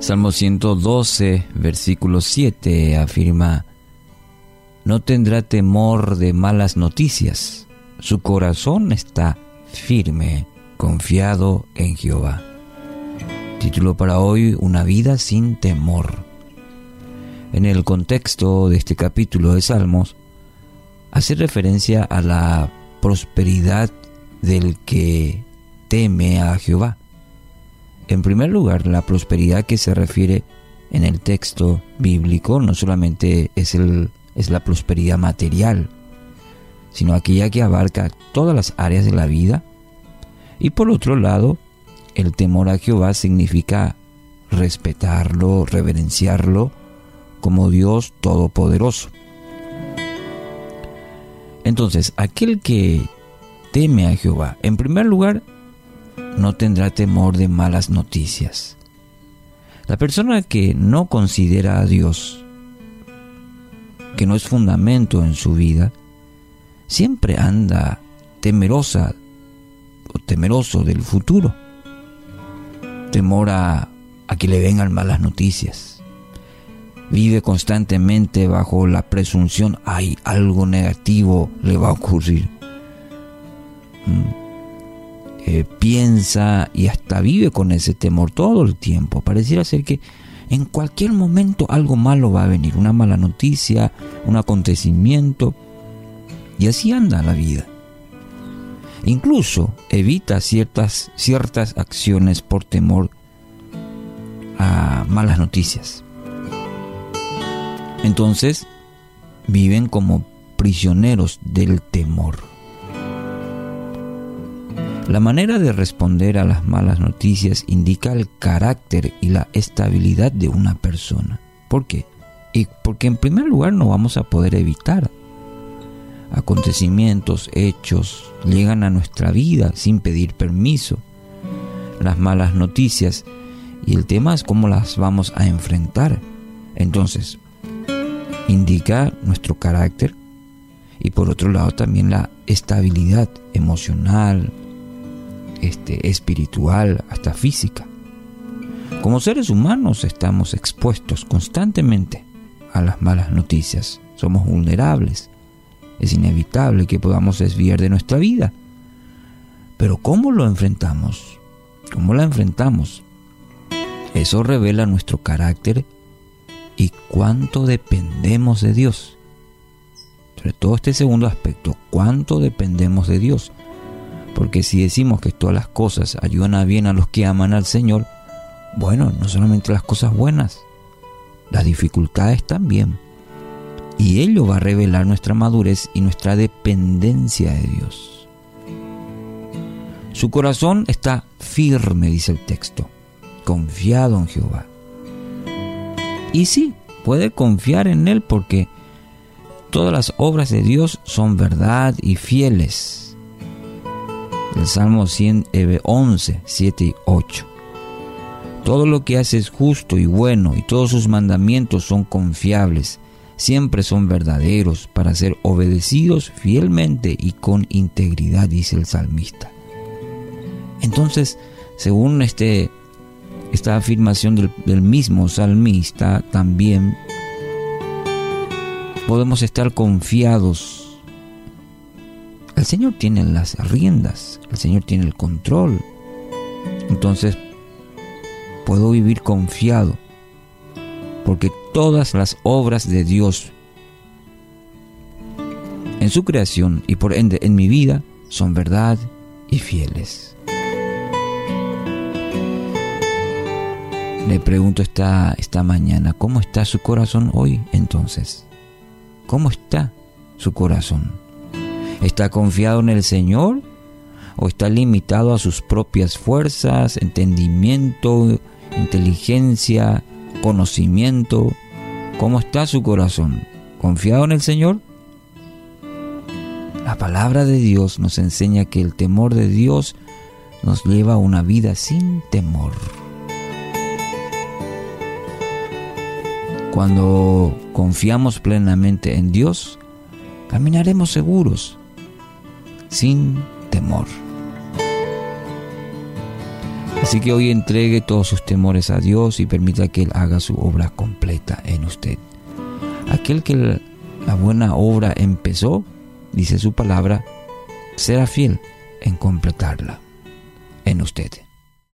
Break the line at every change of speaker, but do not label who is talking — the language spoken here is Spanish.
Salmo 112, versículo 7 afirma, No tendrá temor de malas noticias, su corazón está firme, confiado en Jehová. Título para hoy, Una vida sin temor. En el contexto de este capítulo de Salmos, hace referencia a la prosperidad del que teme a Jehová. En primer lugar, la prosperidad que se refiere en el texto bíblico no solamente es, el, es la prosperidad material, sino aquella que abarca todas las áreas de la vida. Y por otro lado, el temor a Jehová significa respetarlo, reverenciarlo como Dios Todopoderoso. Entonces, aquel que teme a Jehová, en primer lugar, no tendrá temor de malas noticias. La persona que no considera a Dios, que no es fundamento en su vida, siempre anda temerosa o temeroso del futuro. Temor a, que le vengan malas noticias. Vive constantemente bajo la presunción, hay algo negativo le va a ocurrir. Mm. Eh, piensa y hasta vive con ese temor todo el tiempo. Pareciera ser que en cualquier momento algo malo va a venir, una mala noticia, un acontecimiento. Y así anda la vida. Incluso evita ciertas, ciertas acciones por temor a malas noticias. Entonces, viven como prisioneros del temor. La manera de responder a las malas noticias indica el carácter y la estabilidad de una persona. ¿Por qué? Y porque en primer lugar no vamos a poder evitar acontecimientos, hechos, llegan a nuestra vida sin pedir permiso. Las malas noticias y el tema es cómo las vamos a enfrentar. Entonces, indica nuestro carácter y por otro lado también la estabilidad emocional, este, espiritual, hasta física. Como seres humanos estamos expuestos constantemente a las malas noticias. Somos vulnerables. Es inevitable que podamos desviar de nuestra vida. Pero ¿cómo lo enfrentamos? ¿Cómo la enfrentamos? Eso revela nuestro carácter y cuánto dependemos de Dios. Sobre todo este segundo aspecto, cuánto dependemos de Dios. Porque si decimos que todas las cosas ayudan a bien a los que aman al Señor, bueno, no solamente las cosas buenas, las dificultades también. Y ello va a revelar nuestra madurez y nuestra dependencia de Dios. Su corazón está firme, dice el texto, confiado en Jehová. Y sí, puede confiar en Él porque todas las obras de Dios son verdad y fieles el Salmo 111, 7 y 8. Todo lo que hace es justo y bueno y todos sus mandamientos son confiables, siempre son verdaderos para ser obedecidos fielmente y con integridad, dice el salmista. Entonces, según este, esta afirmación del, del mismo salmista, también podemos estar confiados el Señor tiene las riendas, el Señor tiene el control. Entonces, puedo vivir confiado, porque todas las obras de Dios en su creación y por ende en mi vida son verdad y fieles. Le pregunto esta, esta mañana, ¿cómo está su corazón hoy entonces? ¿Cómo está su corazón? ¿Está confiado en el Señor? ¿O está limitado a sus propias fuerzas, entendimiento, inteligencia, conocimiento? ¿Cómo está su corazón? ¿Confiado en el Señor? La palabra de Dios nos enseña que el temor de Dios nos lleva a una vida sin temor. Cuando confiamos plenamente en Dios, caminaremos seguros sin temor. Así que hoy entregue todos sus temores a Dios y permita que Él haga su obra completa en usted. Aquel que la buena obra empezó, dice su palabra, será fiel en completarla en usted.